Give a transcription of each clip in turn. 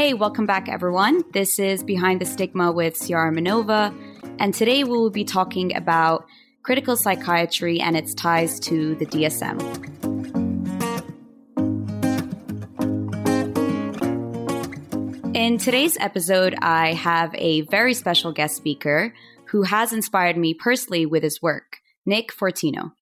Hey, welcome back, everyone. This is Behind the Stigma with Ciara Manova, and today we will be talking about critical psychiatry and its ties to the DSM. In today's episode, I have a very special guest speaker who has inspired me personally with his work, Nick Fortino.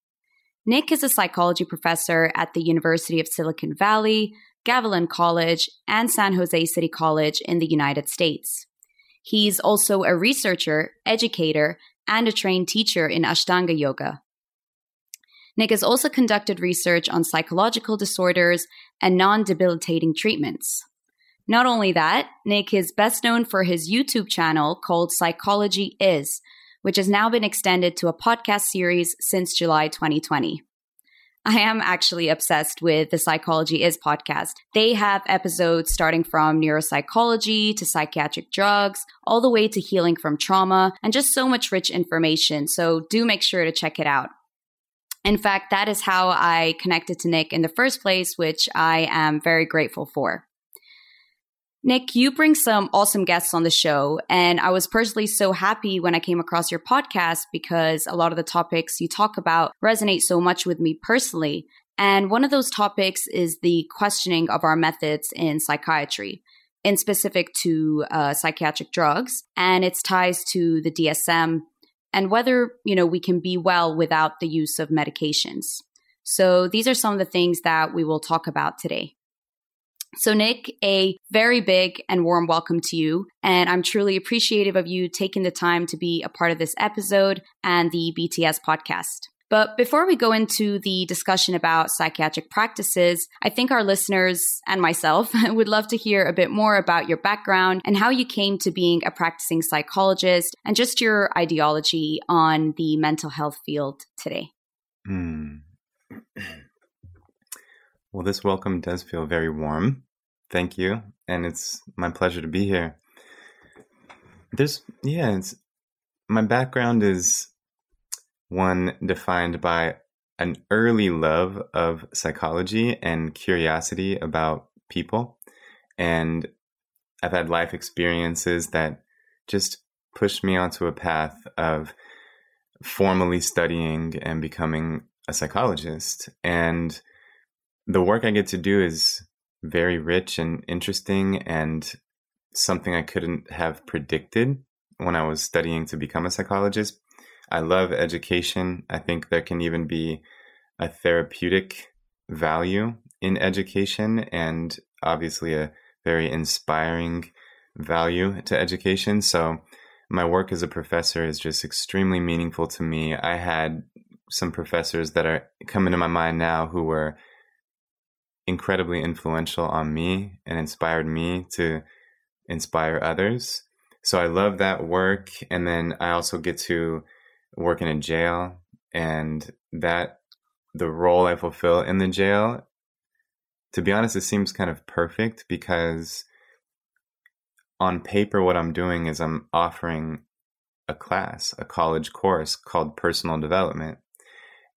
Nick is a psychology professor at the University of Silicon Valley, Gavilan College, and San Jose City College in the United States. He's also a researcher, educator, and a trained teacher in Ashtanga Yoga. Nick has also conducted research on psychological disorders and non debilitating treatments. Not only that, Nick is best known for his YouTube channel called Psychology Is, which has now been extended to a podcast series since July 2020. I am actually obsessed with the Psychology Is podcast. They have episodes starting from neuropsychology to psychiatric drugs, all the way to healing from trauma, and just so much rich information. So do make sure to check it out. In fact, that is how I connected to Nick in the first place, which I am very grateful for. Nick, you bring some awesome guests on the show, and I was personally so happy when I came across your podcast because a lot of the topics you talk about resonate so much with me personally. And one of those topics is the questioning of our methods in psychiatry, in specific to uh, psychiatric drugs and its ties to the DSM, and whether you know we can be well without the use of medications. So these are some of the things that we will talk about today. So, Nick, a very big and warm welcome to you. And I'm truly appreciative of you taking the time to be a part of this episode and the BTS podcast. But before we go into the discussion about psychiatric practices, I think our listeners and myself would love to hear a bit more about your background and how you came to being a practicing psychologist and just your ideology on the mental health field today. Mm. Well, this welcome does feel very warm. Thank you. And it's my pleasure to be here. There's, yeah, it's, my background is one defined by an early love of psychology and curiosity about people. And I've had life experiences that just pushed me onto a path of formally studying and becoming a psychologist. And the work I get to do is very rich and interesting and something I couldn't have predicted when I was studying to become a psychologist. I love education. I think there can even be a therapeutic value in education and obviously a very inspiring value to education. So, my work as a professor is just extremely meaningful to me. I had some professors that are coming to my mind now who were incredibly influential on me and inspired me to inspire others. So I love that work. And then I also get to work in a jail and that the role I fulfill in the jail, to be honest, it seems kind of perfect because on paper, what I'm doing is I'm offering a class, a college course called personal development.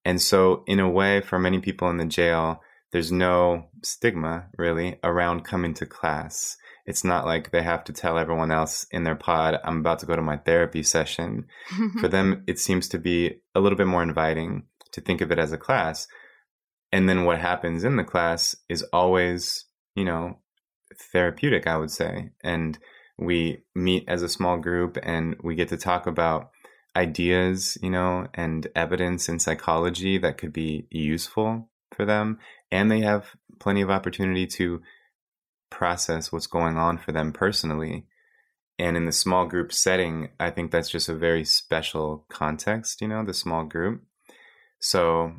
And so, in a way, for many people in the jail, there's no stigma really around coming to class. It's not like they have to tell everyone else in their pod, I'm about to go to my therapy session. For them, it seems to be a little bit more inviting to think of it as a class. And then what happens in the class is always, you know, therapeutic, I would say. And we meet as a small group and we get to talk about ideas, you know, and evidence in psychology that could be useful for them and they have plenty of opportunity to process what's going on for them personally. And in the small group setting i think that's just a very special context you know the small group. So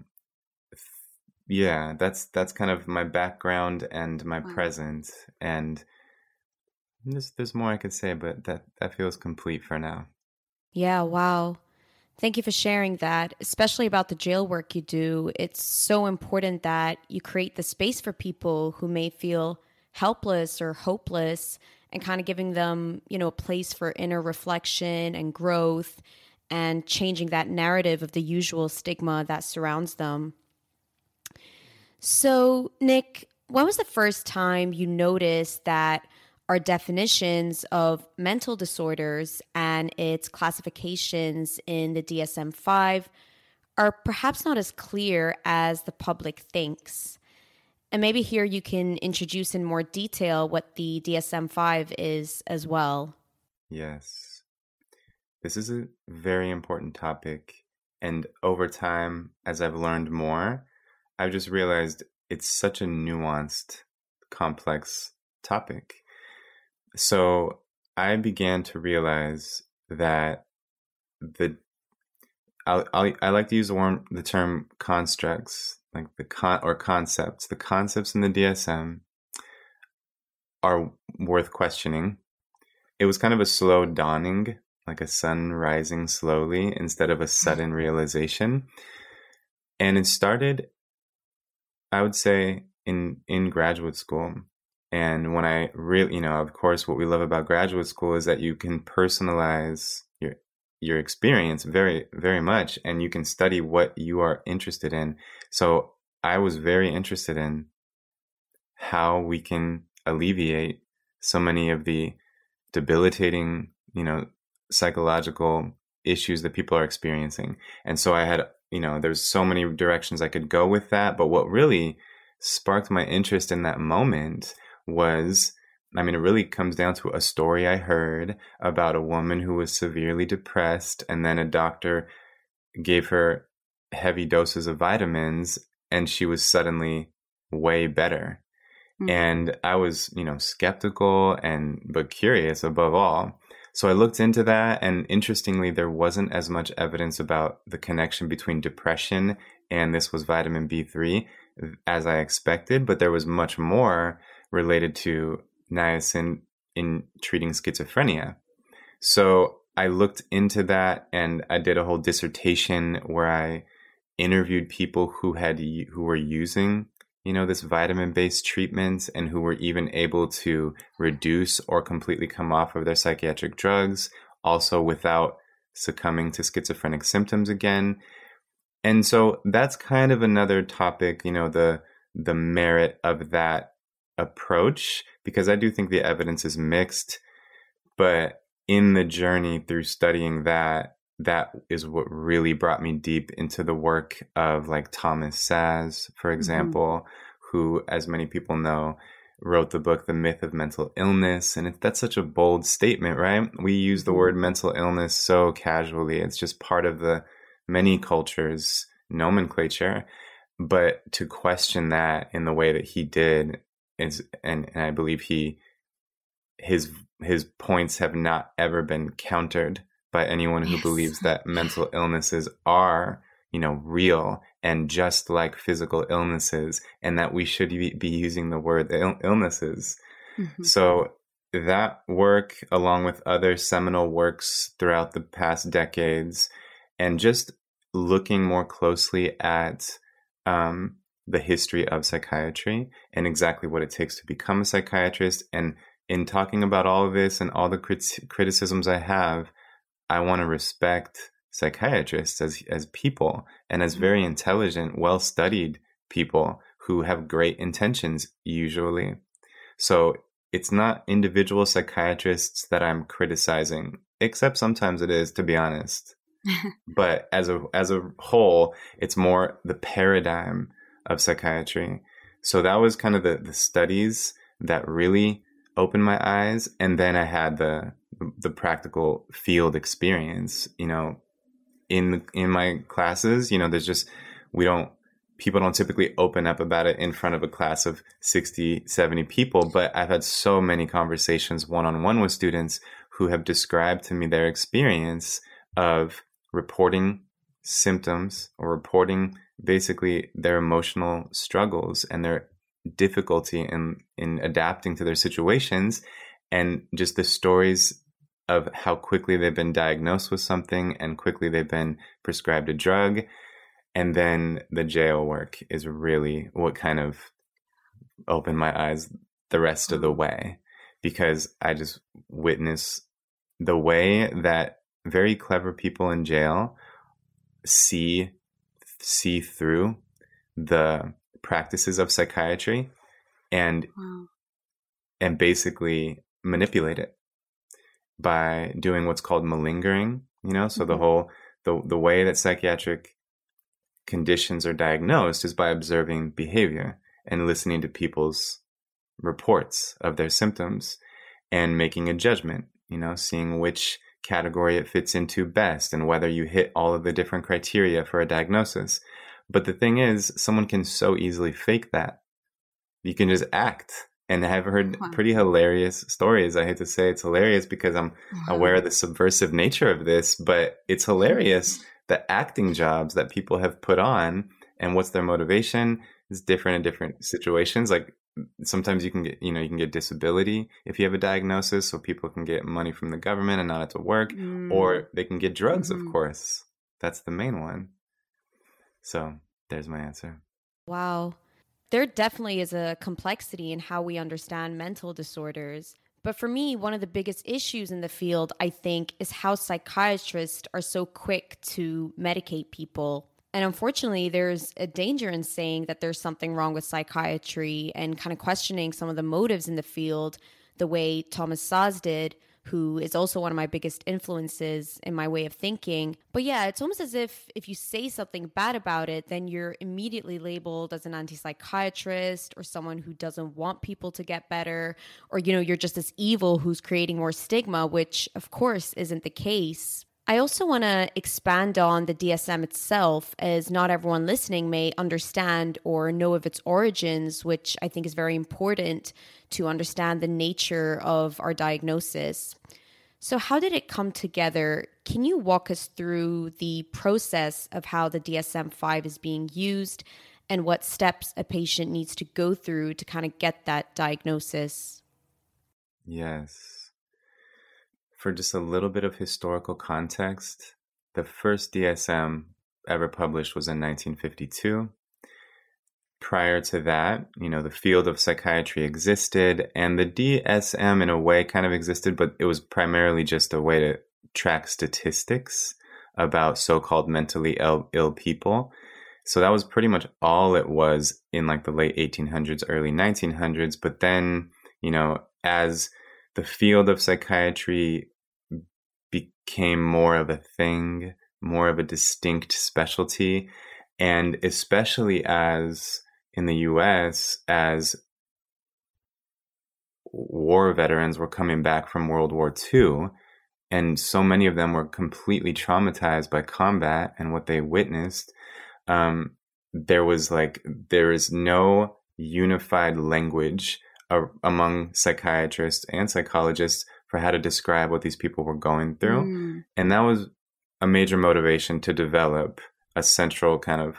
yeah that's that's kind of my background and my wow. present. And there's, there's more i could say but that that feels complete for now. Yeah wow Thank you for sharing that, especially about the jail work you do. It's so important that you create the space for people who may feel helpless or hopeless and kind of giving them, you know, a place for inner reflection and growth and changing that narrative of the usual stigma that surrounds them. So, Nick, when was the first time you noticed that our definitions of mental disorders and its classifications in the DSM 5 are perhaps not as clear as the public thinks. And maybe here you can introduce in more detail what the DSM 5 is as well. Yes. This is a very important topic. And over time, as I've learned more, I've just realized it's such a nuanced, complex topic. So I began to realize that the I, I, I like to use the, term constructs, like the con or concepts. The concepts in the DSM are worth questioning. It was kind of a slow dawning, like a sun rising slowly instead of a sudden mm-hmm. realization. And it started, I would say, in in graduate school. And when I really, you know, of course, what we love about graduate school is that you can personalize your your experience very, very much, and you can study what you are interested in. So I was very interested in how we can alleviate so many of the debilitating, you know, psychological issues that people are experiencing. And so I had, you know, there's so many directions I could go with that. But what really sparked my interest in that moment was I mean, it really comes down to a story I heard about a woman who was severely depressed, and then a doctor gave her heavy doses of vitamins, and she was suddenly way better. Mm-hmm. And I was, you know, skeptical and but curious above all. So I looked into that, and interestingly, there wasn't as much evidence about the connection between depression and this was vitamin B3 as I expected, but there was much more related to niacin in treating schizophrenia. So I looked into that and I did a whole dissertation where I interviewed people who had who were using you know this vitamin based treatments and who were even able to reduce or completely come off of their psychiatric drugs also without succumbing to schizophrenic symptoms again and so that's kind of another topic you know the the merit of that approach because I do think the evidence is mixed. But in the journey through studying that, that is what really brought me deep into the work of like Thomas Szasz, for mm-hmm. example, mm-hmm. who, as many people know, wrote the book The Myth of Mental Illness. And if that's such a bold statement, right? We use the mm-hmm. word mental illness so casually. It's just part of the many cultures' nomenclature. But to question that in the way that he did is and, and I believe he his his points have not ever been countered by anyone who yes. believes that mental illnesses are you know real and just like physical illnesses and that we should be using the word Ill- illnesses mm-hmm. so that work along with other seminal works throughout the past decades and just looking more closely at um, the history of psychiatry and exactly what it takes to become a psychiatrist. And in talking about all of this and all the crit- criticisms I have, I want to respect psychiatrists as as people and as very mm-hmm. intelligent, well studied people who have great intentions usually. So it's not individual psychiatrists that I'm criticizing, except sometimes it is, to be honest. but as a as a whole, it's more the paradigm of psychiatry. So that was kind of the, the studies that really opened my eyes. And then I had the, the practical field experience, you know, in, in my classes, you know, there's just, we don't, people don't typically open up about it in front of a class of 60, 70 people, but I've had so many conversations one on one with students who have described to me their experience of reporting symptoms or reporting basically their emotional struggles and their difficulty in in adapting to their situations and just the stories of how quickly they've been diagnosed with something and quickly they've been prescribed a drug. And then the jail work is really what kind of opened my eyes the rest of the mm-hmm. way because I just witness the way that very clever people in jail see see through the practices of psychiatry and wow. and basically manipulate it by doing what's called malingering, you know, so mm-hmm. the whole the the way that psychiatric conditions are diagnosed is by observing behavior and listening to people's reports of their symptoms and making a judgment, you know, seeing which category it fits into best and whether you hit all of the different criteria for a diagnosis. But the thing is, someone can so easily fake that. You can just act. And I've heard wow. pretty hilarious stories. I hate to say it's hilarious because I'm wow. aware of the subversive nature of this, but it's hilarious mm-hmm. the acting jobs that people have put on and what's their motivation is different in different situations. Like sometimes you can get you know you can get disability if you have a diagnosis so people can get money from the government and not have to work mm. or they can get drugs mm-hmm. of course. That's the main one. So there's my answer. Wow. There definitely is a complexity in how we understand mental disorders but for me one of the biggest issues in the field i think is how psychiatrists are so quick to medicate people and unfortunately, there's a danger in saying that there's something wrong with psychiatry and kind of questioning some of the motives in the field, the way Thomas Szasz did, who is also one of my biggest influences in my way of thinking. But yeah, it's almost as if if you say something bad about it, then you're immediately labeled as an anti-psychiatrist or someone who doesn't want people to get better, or you know, you're just this evil who's creating more stigma, which of course isn't the case. I also want to expand on the DSM itself, as not everyone listening may understand or know of its origins, which I think is very important to understand the nature of our diagnosis. So, how did it come together? Can you walk us through the process of how the DSM 5 is being used and what steps a patient needs to go through to kind of get that diagnosis? Yes for just a little bit of historical context, the first DSM ever published was in 1952. Prior to that, you know, the field of psychiatry existed, and the DSM, in a way, kind of existed, but it was primarily just a way to track statistics about so called mentally Ill, Ill people. So that was pretty much all it was in like the late 1800s, early 1900s. But then, you know, as the field of psychiatry became more of a thing, more of a distinct specialty. And especially as in the US, as war veterans were coming back from World War II, and so many of them were completely traumatized by combat and what they witnessed. Um, there was like, there is no unified language among psychiatrists and psychologists for how to describe what these people were going through. Mm. And that was a major motivation to develop a central kind of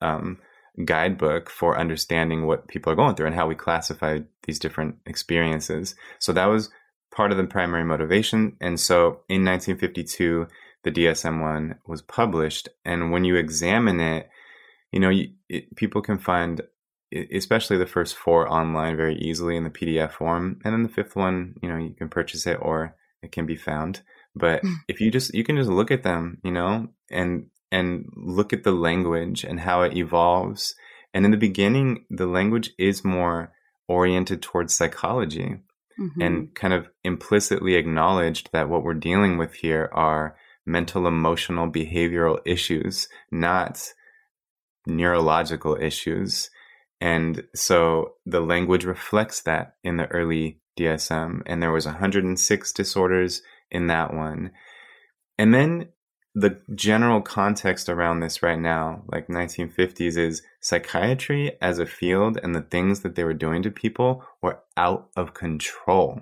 um, guidebook for understanding what people are going through and how we classify these different experiences. So that was part of the primary motivation. And so in 1952, the DSM 1 was published. And when you examine it, you know, you, it, people can find especially the first four online very easily in the PDF form. And then the fifth one, you know, you can purchase it or it can be found. But hmm. if you just, you can just look at them, you know, and, and look at the language and how it evolves. And in the beginning, the language is more oriented towards psychology mm-hmm. and kind of implicitly acknowledged that what we're dealing with here are mental, emotional, behavioral issues, not neurological issues. And so the language reflects that in the early DSM and there was 106 disorders in that one. And then the general context around this right now, like 1950s, is psychiatry as a field and the things that they were doing to people were out of control.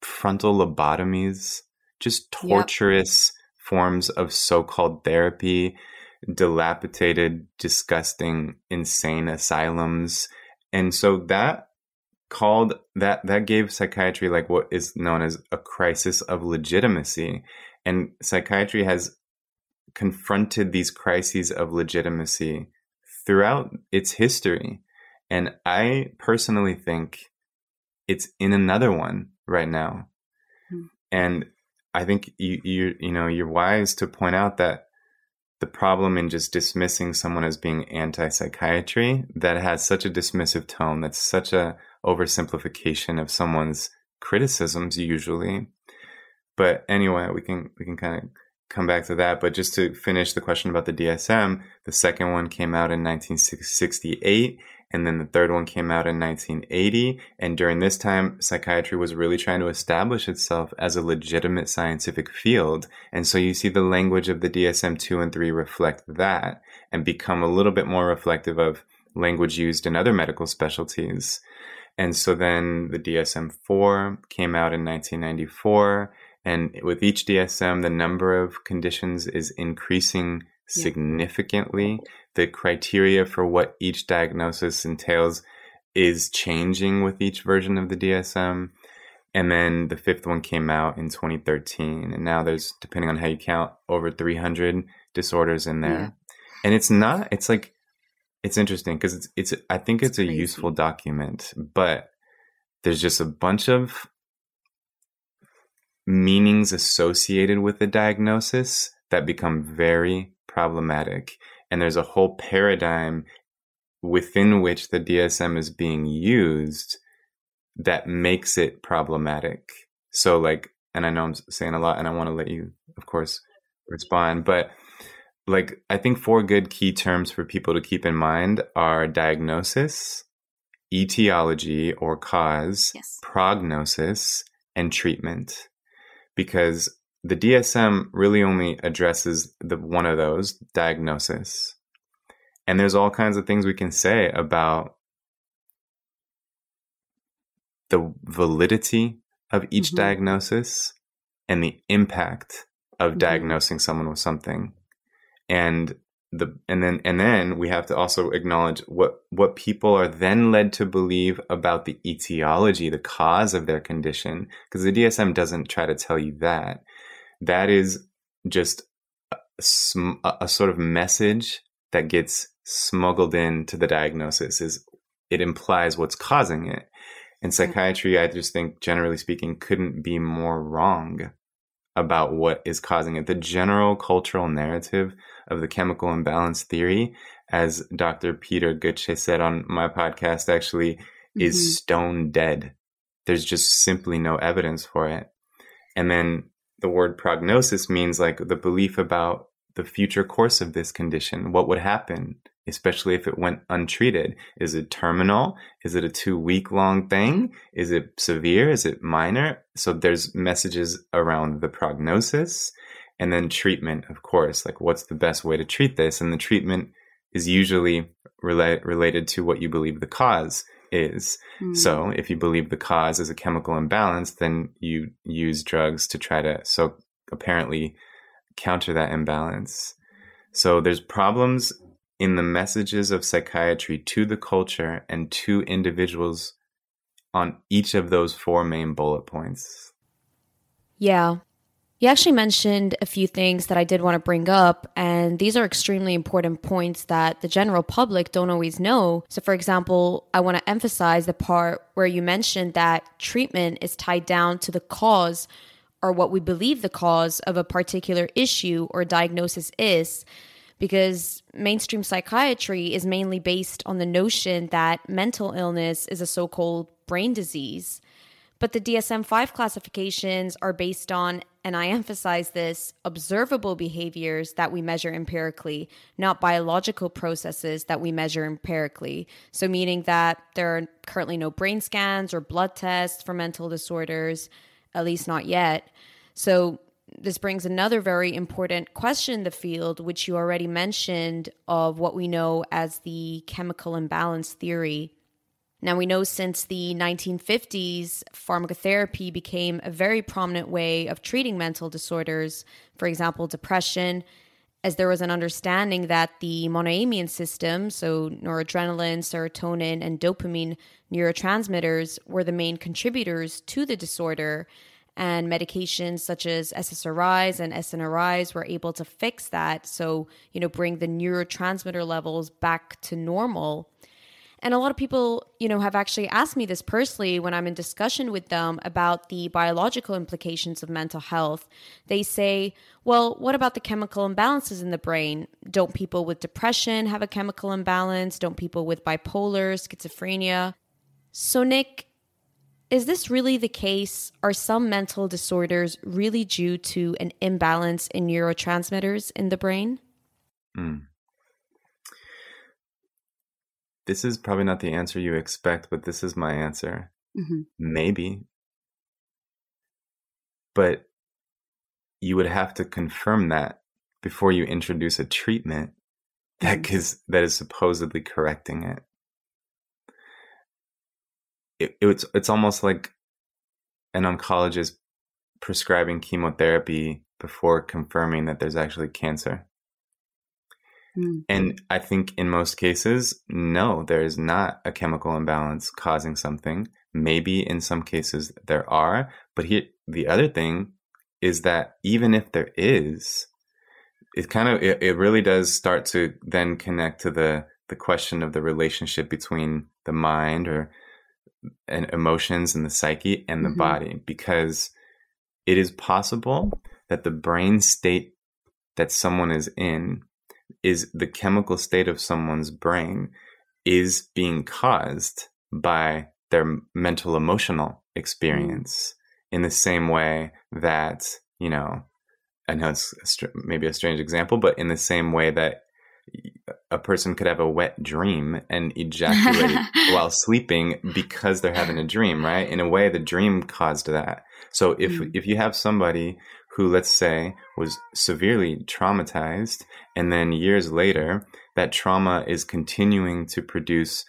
Frontal lobotomies, just torturous yep. forms of so called therapy dilapidated, disgusting, insane asylums. And so that called that that gave psychiatry like what is known as a crisis of legitimacy. And psychiatry has confronted these crises of legitimacy throughout its history. And I personally think it's in another one right now. Hmm. And I think you you you know you're wise to point out that the problem in just dismissing someone as being anti-psychiatry that has such a dismissive tone that's such a oversimplification of someone's criticisms usually. But anyway, we can we can kind of come back to that. But just to finish the question about the DSM, the second one came out in 1968, and then the third one came out in 1980. And during this time, psychiatry was really trying to establish itself as a legitimate scientific field. And so you see the language of the DSM 2 and 3 reflect that and become a little bit more reflective of language used in other medical specialties. And so then the DSM 4 came out in 1994 and with each DSM, the number of conditions is increasing significantly. Yeah. The criteria for what each diagnosis entails is changing with each version of the DSM. And then the fifth one came out in 2013. And now there's, depending on how you count, over 300 disorders in there. Yeah. And it's not, it's like, it's interesting because it's, it's, I think it's, it's a useful document, but there's just a bunch of meanings associated with the diagnosis that become very problematic. And there's a whole paradigm within which the DSM is being used that makes it problematic. So, like, and I know I'm saying a lot and I want to let you, of course, respond, but like, I think four good key terms for people to keep in mind are diagnosis, etiology or cause, yes. prognosis, and treatment because the DSM really only addresses the one of those diagnosis. And there's all kinds of things we can say about the validity of each mm-hmm. diagnosis and the impact of mm-hmm. diagnosing someone with something. And the and then and then we have to also acknowledge what what people are then led to believe about the etiology the cause of their condition because the DSM doesn't try to tell you that that is just a, a, sort of message that gets smuggled into the diagnosis is it implies what's causing it in psychiatry i just think generally speaking couldn't be more wrong about what is causing it the general cultural narrative of the chemical imbalance theory, as Dr. Peter Gøtzsche said on my podcast, actually mm-hmm. is stone dead. There's just simply no evidence for it. And then the word prognosis means like the belief about the future course of this condition. What would happen, especially if it went untreated? Is it terminal? Is it a two week long thing? Is it severe? Is it minor? So there's messages around the prognosis and then treatment, of course, like what's the best way to treat this? And the treatment is usually rela- related to what you believe the cause is. Mm. So if you believe the cause is a chemical imbalance, then you use drugs to try to so apparently counter that imbalance. So there's problems in the messages of psychiatry to the culture and to individuals on each of those four main bullet points. Yeah, you actually mentioned a few things that I did want to bring up, and these are extremely important points that the general public don't always know. So, for example, I want to emphasize the part where you mentioned that treatment is tied down to the cause or what we believe the cause of a particular issue or diagnosis is because mainstream psychiatry is mainly based on the notion that mental illness is a so called brain disease. But the DSM 5 classifications are based on, and I emphasize this, observable behaviors that we measure empirically, not biological processes that we measure empirically. So, meaning that there are currently no brain scans or blood tests for mental disorders, at least not yet. So, this brings another very important question in the field, which you already mentioned, of what we know as the chemical imbalance theory. Now, we know since the 1950s, pharmacotherapy became a very prominent way of treating mental disorders, for example, depression, as there was an understanding that the monoamine system, so noradrenaline, serotonin, and dopamine neurotransmitters, were the main contributors to the disorder. And medications such as SSRIs and SNRIs were able to fix that. So, you know, bring the neurotransmitter levels back to normal. And a lot of people, you know, have actually asked me this personally when I'm in discussion with them about the biological implications of mental health. They say, well, what about the chemical imbalances in the brain? Don't people with depression have a chemical imbalance? Don't people with bipolar, schizophrenia? So, Nick, is this really the case? Are some mental disorders really due to an imbalance in neurotransmitters in the brain? Mm. This is probably not the answer you expect, but this is my answer. Mm-hmm. Maybe. But you would have to confirm that before you introduce a treatment that mm-hmm. is, that is supposedly correcting it. it. It's it's almost like an oncologist prescribing chemotherapy before confirming that there's actually cancer. Mm. And I think in most cases, no, there is not a chemical imbalance causing something. Maybe in some cases there are, but here the other thing is that even if there is, it kind of it, it really does start to then connect to the the question of the relationship between the mind or and emotions and the psyche and the mm-hmm. body because it is possible that the brain state that someone is in is the chemical state of someone's brain is being caused by their mental emotional experience mm. in the same way that you know i know it's maybe a strange example but in the same way that a person could have a wet dream and ejaculate while sleeping because they're having a dream right in a way the dream caused that so if mm. if you have somebody who, let's say, was severely traumatized, and then years later, that trauma is continuing to produce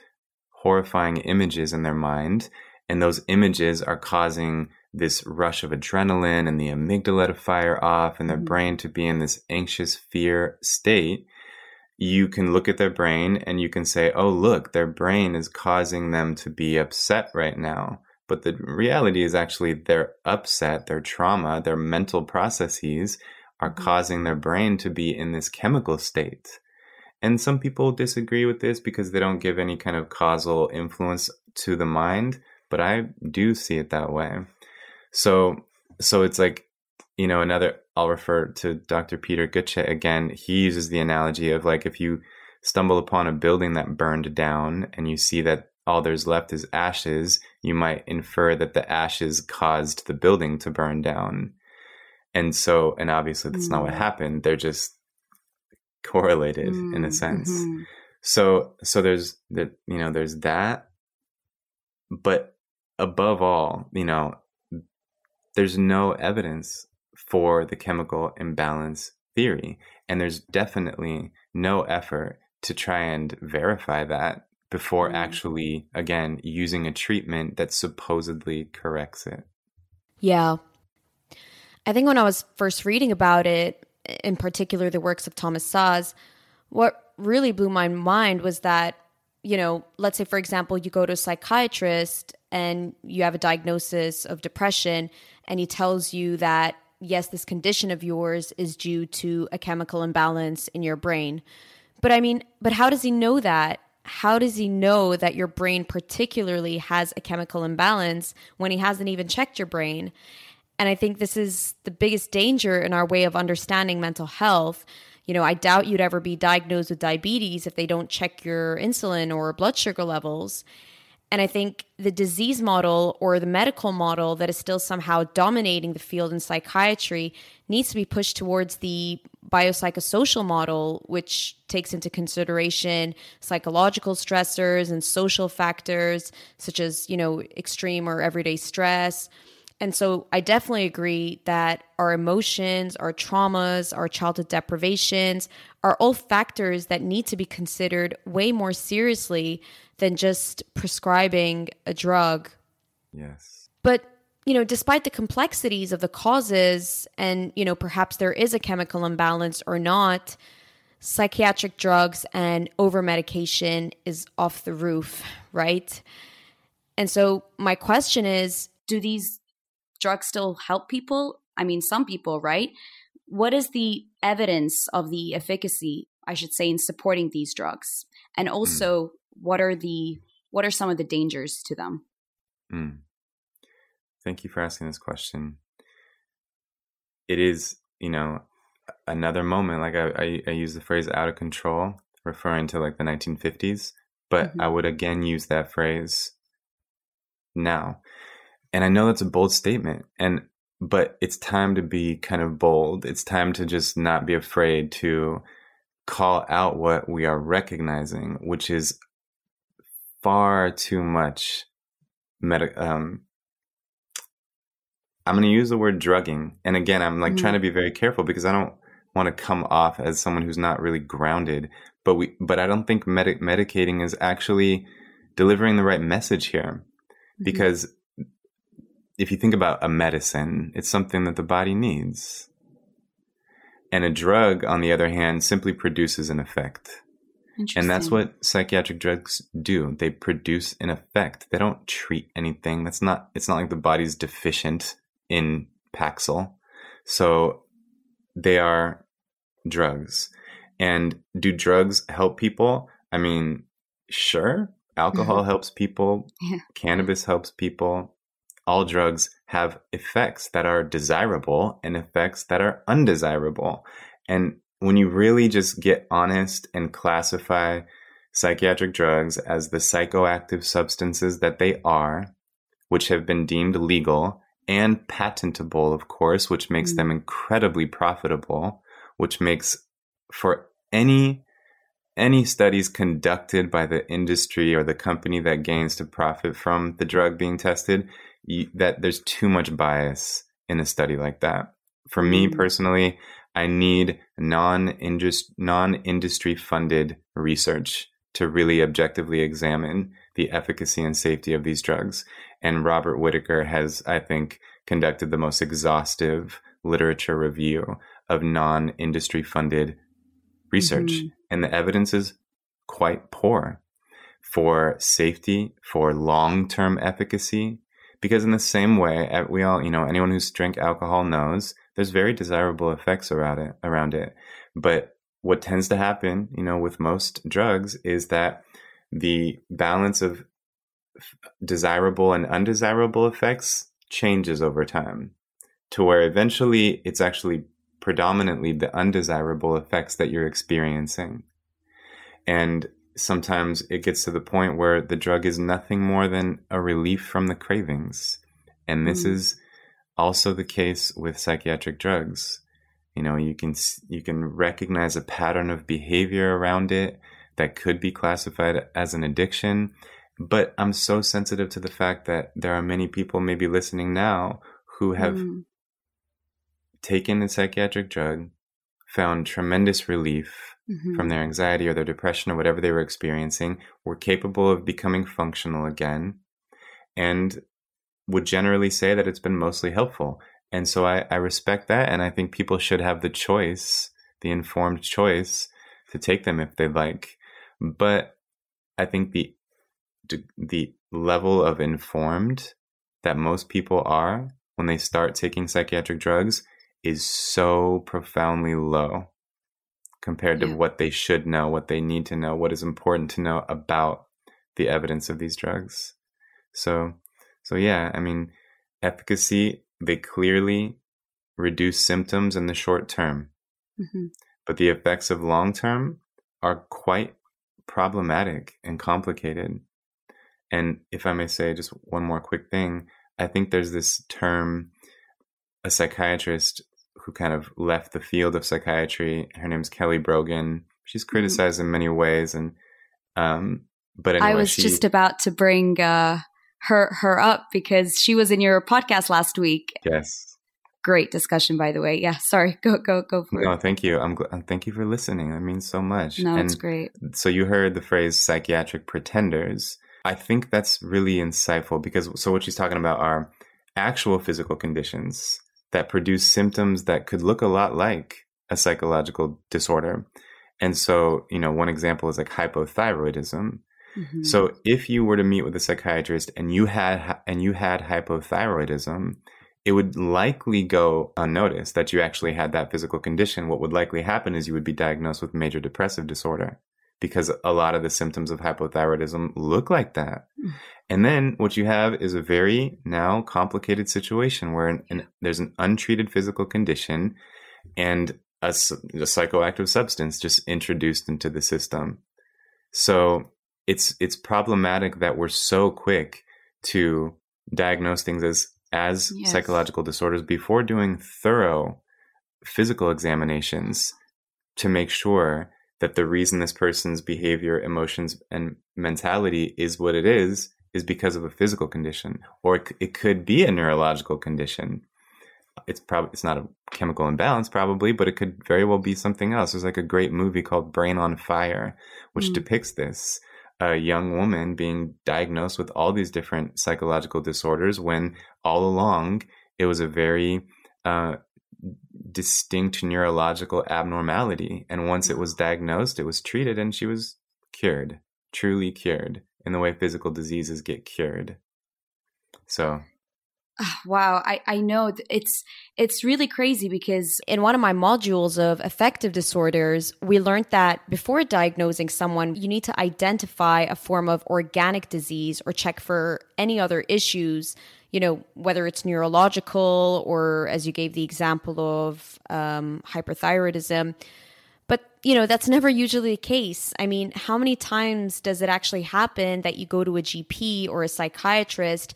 horrifying images in their mind, and those images are causing this rush of adrenaline and the amygdala to fire off and their mm-hmm. brain to be in this anxious fear state you can look at their brain and you can say oh look their brain is causing them to be upset right now but the reality is actually their upset, their trauma, their mental processes are mm-hmm. causing their brain to be in this chemical state. And some people disagree with this because they don't give any kind of causal influence to the mind, but I do see it that way. So so it's like, you know, another I'll refer to Dr. Peter Gøtzsche again. He uses the analogy of like if you stumble upon a building that burned down and you see that all there's left is ashes, you might infer that the ashes caused the building to burn down. And so, and obviously that's mm. not what mm. happened. They're just correlated mm. in a mm, sense. Mm-hmm. So, so there's that, you know, there's that. But above all, you know, there's no evidence for the chemical imbalance theory. And there's definitely no effort to try and verify that before mm. actually, again, using a treatment that supposedly corrects it. Yeah. I think when I was first reading about it, in particular the works of Thomas Szasz, what really blew my mind was that, you know, let's say, for example, you go to a psychiatrist and you have a diagnosis of depression, and he tells you that, yes, this condition of yours is due to a chemical imbalance in your brain. But I mean, but how does he know that? How does he know that your brain particularly has a chemical imbalance when he hasn't even checked your brain? And I think this is the biggest danger in our way of understanding mental health. You know, I doubt you'd ever be diagnosed with diabetes if they don't check your insulin or blood sugar levels. And I think the disease model or the medical model that is still somehow dominating the field in psychiatry needs to be pushed towards the biopsychosocial model, which takes into consideration psychological stressors and social factors such as, you know, extreme or everyday stress. And so I definitely agree that our emotions, our traumas, our childhood deprivations are all factors that need to be considered way more seriously than just prescribing a drug. Yes. But, you know, despite the complexities of the causes and, you know, perhaps there is a chemical imbalance or not, psychiatric drugs and over medication is off the roof, right? And so my question is do these drugs still help people? I mean, some people, right? What is the evidence of the efficacy, I should say, in supporting these drugs? And hmm. also, what are the what are some of the dangers to them? Mm. Thank you for asking this question. It is, you know, another moment. Like I, I, I use the phrase "out of control," referring to like the 1950s, but mm-hmm. I would again use that phrase now. and I know that's a bold statement and but it's time to be kind of bold. It's time to just not be afraid to call out what we are recognizing, which is far too much meta um I'm going to use the word drugging. And again, I'm like mm-hmm. trying to be very careful because I don't want to come off as someone who's not really grounded. But we, but I don't think med- medicating is actually delivering the right message here, mm-hmm. because if you think about a medicine, it's something that the body needs, and a drug, on the other hand, simply produces an effect. And that's what psychiatric drugs do. They produce an effect. They don't treat anything. That's not. It's not like the body's deficient in Paxil. So they are drugs. And do drugs help people? I mean, sure. Alcohol mm-hmm. helps people, yeah. cannabis helps people. All drugs have effects that are desirable and effects that are undesirable. And when you really just get honest and classify psychiatric drugs as the psychoactive substances that they are, which have been deemed legal and patentable, of course, which makes mm-hmm. them incredibly profitable, which makes for any any studies conducted by the industry or the company that gains to profit from the drug being tested, you, that there's too much bias in a study like that. For me mm-hmm. personally, I need non non industry funded research to really objectively examine the efficacy and safety of these drugs. And Robert Whitaker has, I think, conducted the most exhaustive literature review of non industry funded research. Mm-hmm. And the evidence is quite poor for safety, for long term efficacy. Because, in the same way, we all, you know, anyone who's drank alcohol knows there's very desirable effects around it, around it. But what tends to happen, you know, with most drugs is that the balance of desirable and undesirable effects changes over time to where eventually it's actually predominantly the undesirable effects that you're experiencing. And sometimes it gets to the point where the drug is nothing more than a relief from the cravings. And this mm. is also the case with psychiatric drugs. You know, you can you can recognize a pattern of behavior around it that could be classified as an addiction. But I'm so sensitive to the fact that there are many people maybe listening now who have mm. taken a psychiatric drug, found tremendous relief mm-hmm. from their anxiety or their depression or whatever they were experiencing, were capable of becoming functional again, and would generally say that it's been mostly helpful. And so I, I respect that. And I think people should have the choice, the informed choice to take them if they like. But I think the the level of informed that most people are when they start taking psychiatric drugs is so profoundly low compared to yeah. what they should know, what they need to know, what is important to know about the evidence of these drugs. So so yeah, I mean, efficacy, they clearly reduce symptoms in the short term. Mm-hmm. But the effects of long term are quite problematic and complicated. And if I may say just one more quick thing, I think there's this term, a psychiatrist who kind of left the field of psychiatry. Her name's Kelly Brogan. She's mm-hmm. criticized mm-hmm. in many ways, and um, but anyway, I was she, just about to bring uh, her her up because she was in your podcast last week. Yes. Great discussion, by the way. Yeah, sorry. Go go go for no, it. thank you. I'm gl- uh, thank you for listening. That means so much. No, and it's great. So you heard the phrase psychiatric pretenders. I think that's really insightful because so what she's talking about are actual physical conditions that produce symptoms that could look a lot like a psychological disorder. And so, you know, one example is like hypothyroidism, Mm-hmm. So if you were to meet with a psychiatrist and you had and you had hypothyroidism, it would likely go unnoticed that you actually had that physical condition. What would likely happen is you would be diagnosed with major depressive disorder because a lot of the symptoms of hypothyroidism look like that. Mm. And then what you have is a very now complicated situation where an, an, there's an untreated physical condition and a, a psychoactive substance just introduced into the system. So it's it's problematic that we're so quick to diagnose things as as Yes. psychological disorders before doing thorough physical examinations to make sure that the reason this person's behavior, emotions, and mentality is what it is is because of a physical condition, or it, it could be a neurological condition. It's probably it's not a chemical imbalance, probably, but it could very well be something else. There's like a great movie called Brain on Fire, which Mm. depicts this a young woman being diagnosed with all these different psychological disorders when all along it was a very uh, distinct neurological abnormality. And once it was diagnosed, it was treated and she was cured, truly cured, in the way physical diseases get cured. So, Wow, I, I know it's it's really crazy because In one of my modules of affective disorders, we learned that before diagnosing someone, you need to identify a form of organic disease or check for any other issues, you know, whether it's neurological or, as you gave the example of um, hyperthyroidism. But, you know, that's never usually the case. I mean, how many times does it actually happen that you go to a GP or a psychiatrist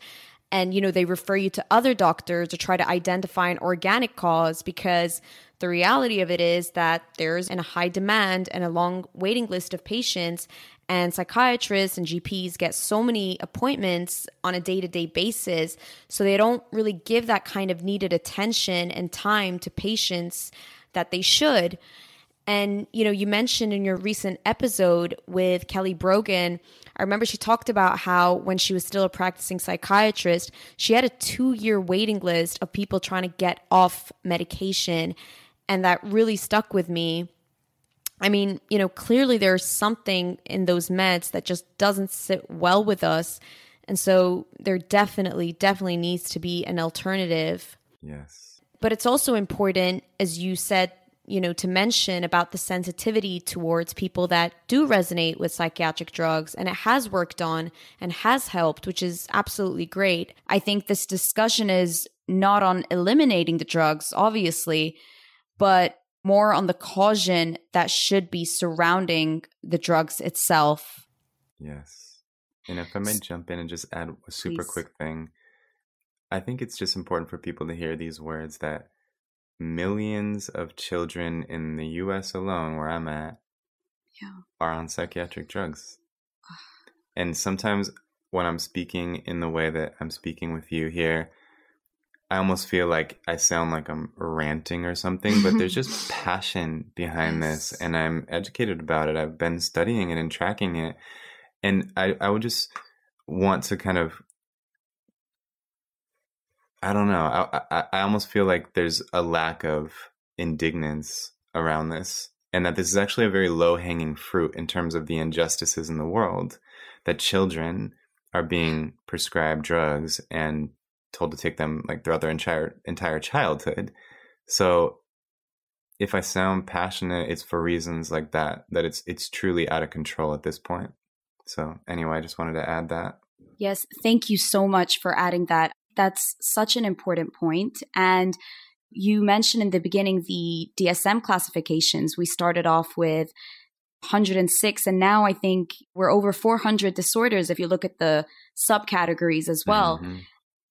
and, you know, they refer you to other doctors to try to identify an organic cause because the reality of it is that there's a high demand and a long waiting list of patients and psychiatrists and GPs get so many appointments on a day-to-day basis so they don't really give that kind of needed attention and time to patients that they should. And you know, you mentioned in your recent episode with Kelly Brogan, I remember she talked about how when she was still a practicing psychiatrist, she had a 2-year waiting list of people trying to get off medication, and that really stuck with me. I mean, you know, clearly there's something in those meds that just doesn't sit well with us. And so there definitely definitely needs to be an alternative yes. but it's also important as you said you know to mention about the sensitivity towards people that do resonate with psychiatric drugs and it has worked on and has helped which is absolutely great I think this discussion is not on eliminating the drugs, obviously, but more on the caution that should be surrounding the drugs itself. Yes. And if I may jump in and just add a super Please. quick thing, I think it's just important for people to hear these words that millions of children in the US alone, where I'm at, Yeah. are on psychiatric drugs. And sometimes when I'm speaking in the way that I'm speaking with you here, I almost feel like I sound like I'm ranting or something, but there's just passion behind this, and I'm educated about it. I've been studying it and tracking it. And I, I would just want to kind of I don't know. I, I I almost feel like there's a lack of indignance around this, and that this is actually a very low hanging fruit in terms of the injustices in the world. That children are being prescribed drugs and told to take them like throughout their entire entire childhood. So if I sound passionate, it's for reasons like that. That it's it's truly out of control at this point. So anyway, I just wanted to add that. Yes, thank you so much for adding that. That's such an important point. And you mentioned in the beginning the DSM classifications. We started off with 106, and now I think we're over 400 disorders if you look at the subcategories as well. Mhm.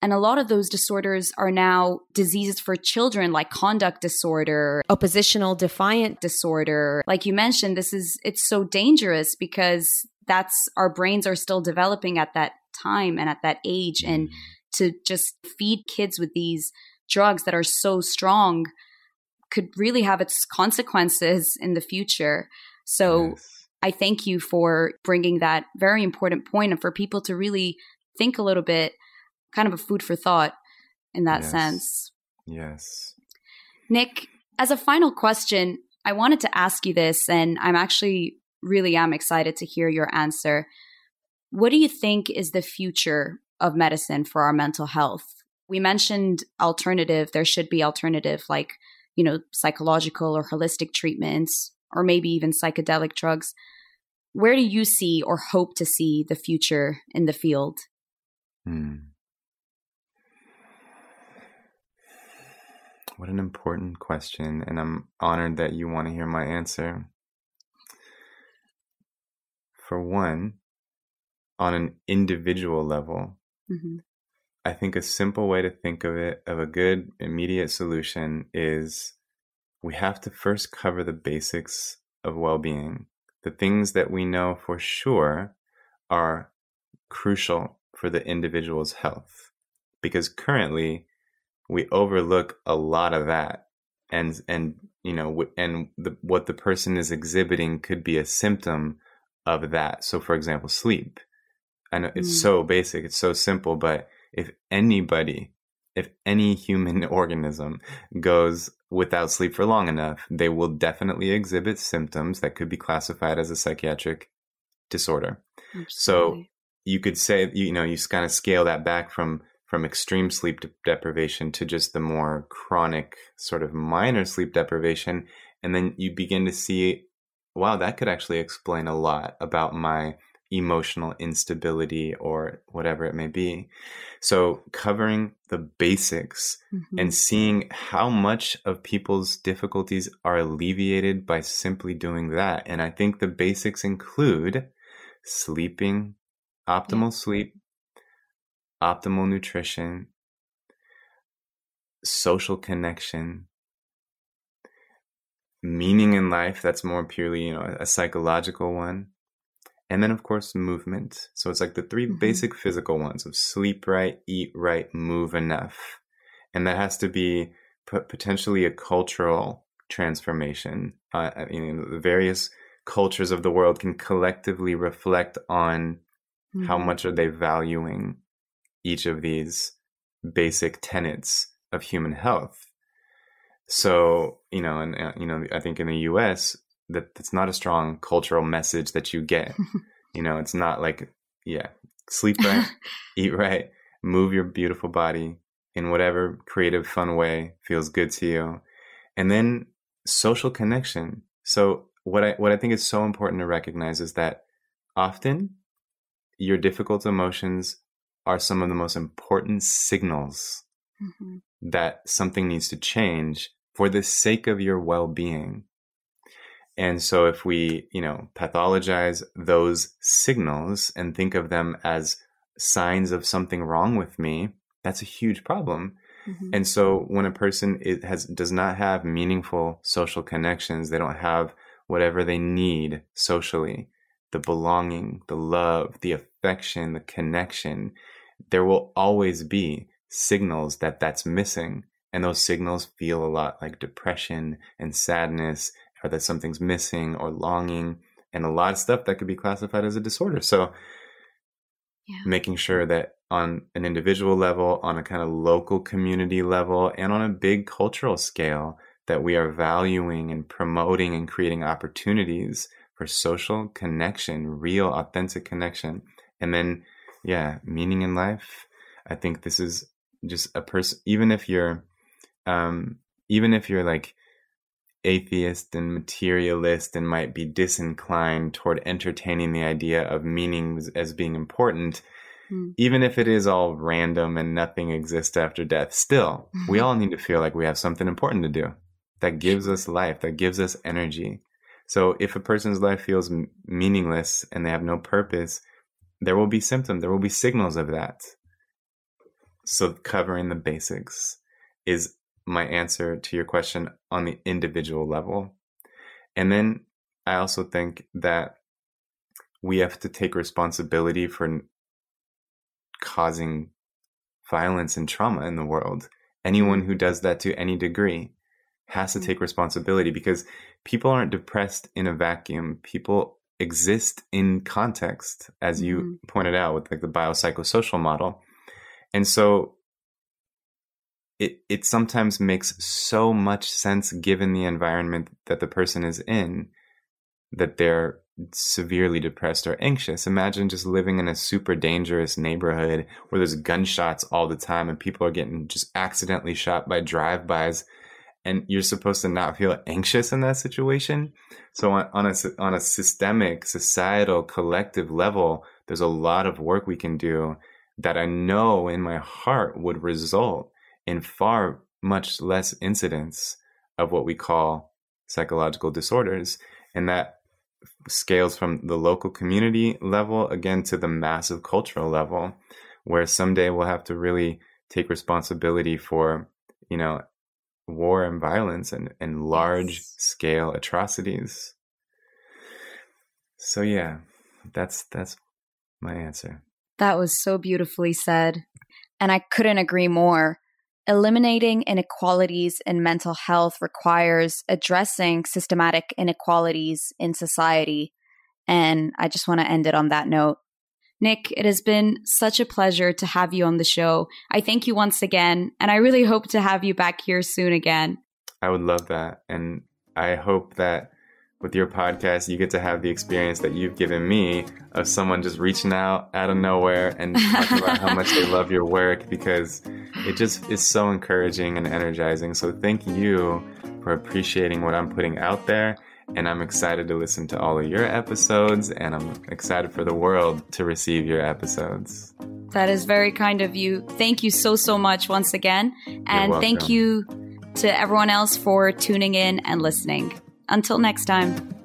And a lot of those disorders are now diseases for children, like conduct disorder, oppositional defiant disorder. Like you mentioned, this is, it's so dangerous because that's our brains are still developing at that time and at that age. And to just feed kids with these drugs that are so strong could really have its consequences in the future. So Yes. I thank you for bringing that very important point and for people to really think a little bit, kind of a food for thought in that Yes. sense. Yes. Nick, as a final question, I wanted to ask you this, and I'm actually really am excited to hear your answer. What do you think is the future of medicine for our mental health? We mentioned alternative, there should be alternative like, you know, psychological or holistic treatments, or maybe even psychedelic drugs. Where do you see or hope to see the future in the field? Hmm. What an important question, and I'm honored that you want to hear my answer. For one, on an individual level, Mm-hmm. I think a simple way to think of it, of a good immediate solution, is we have to first cover the basics of well being. The things that we know for sure are crucial for the individual's health. Because currently, we overlook a lot of that. And, and you know, and the, what the person is exhibiting could be a symptom of that. So, for example, sleep. I know it's mm. so basic, it's so simple, but if anybody, if any human organism goes without sleep for long enough, they will definitely exhibit symptoms that could be classified as a psychiatric disorder. So you could say, you know, you kind of scale that back from from extreme sleep de- deprivation to just the more chronic sort of minor sleep deprivation and then you begin to see wow that could actually explain a lot about my emotional instability or whatever it may be. So, covering the basics mm-hmm. and seeing how much of people's difficulties are alleviated by simply doing that. And I think the basics include sleeping, optimal yeah. sleep, optimal nutrition, social connection, meaning in life that's more purely you know a psychological one and then of course movement so it's like the 3 mm-hmm. basic physical ones of sleep right eat right move enough and that has to be potentially a cultural transformation uh, you know the various cultures of the world can collectively reflect on mm-hmm. how much are they valuing each of these basic tenets of human health so you know and uh, you know i think in the us that that's not a strong cultural message that you get. you know, it's not like yeah, sleep right, eat right, move your beautiful body in whatever creative fun way feels good to you. And then social connection. So what I what I think is so important to recognize is that often your difficult emotions are some of the most important signals mm-hmm. that something needs to change for the sake of your well-being and so if we, you know, pathologize those signals and think of them as signs of something wrong with me, that's a huge problem. Mm-hmm. And so when a person is, has does not have meaningful social connections, they don't have whatever they need socially, the belonging, the love, the affection, the connection, there will always be signals that that's missing. And those signals feel a lot like depression and sadness or that something's missing or longing and a lot of stuff that could be classified as a disorder. So yeah. making sure that on an individual level, on a kind of local community level, and on a big cultural scale, that we are valuing and promoting and creating opportunities for social connection, real, authentic connection. And then, yeah, meaning in life. I think this is just a person, even if you're, um, even if you're like atheist and materialist and might be disinclined toward entertaining the idea of meanings as being important, mm. even if it is all random and nothing exists after death, still, we mm-hmm. all need to feel like we have something important to do that gives us life, that gives us energy. So if a person's life feels meaningless and they have no purpose, there will be symptoms, there will be signals of that. So covering the basics is my answer to your question on the individual level. And then I also think that we have to take responsibility for causing violence and trauma in the world. Anyone who does that to any degree has to mm. take responsibility because people aren't depressed in a vacuum. People exist in context, as you mm-hmm. pointed out with like the biopsychosocial model. And so it it sometimes makes so much sense given the environment that the person is in that they're severely depressed or anxious. Imagine just living in a super dangerous neighborhood where there's gunshots all the time and people are getting just accidentally shot by drive-bys and you're supposed to not feel anxious in that situation. So on, on a on a systemic, societal, collective level, there's a lot of work we can do that I know in my heart would result in far much less incidence of what we call psychological disorders. And that scales from the local community level again to the massive cultural level where someday we'll have to really take responsibility for, you know, war and violence and, and large scale atrocities. So yeah, that's that's my answer. That was so beautifully said. And I couldn't agree more. Eliminating inequalities in mental health requires addressing systematic inequalities in society. And I just want to end it on that note. Nick, it has been such a pleasure to have you on the show. I thank you once again, and I really hope to have you back here soon again. I would love that. And I hope that with your podcast, you get to have the experience that you've given me of someone just reaching out out of nowhere and talking about how much they love your work because it just is so encouraging and energizing. So thank you for appreciating what I'm putting out there. And I'm excited to listen to all of your episodes, and I'm excited for the world to receive your episodes. That is very kind of you. Thank you so, so much once again. And thank you to everyone else for tuning in and listening. Until next time.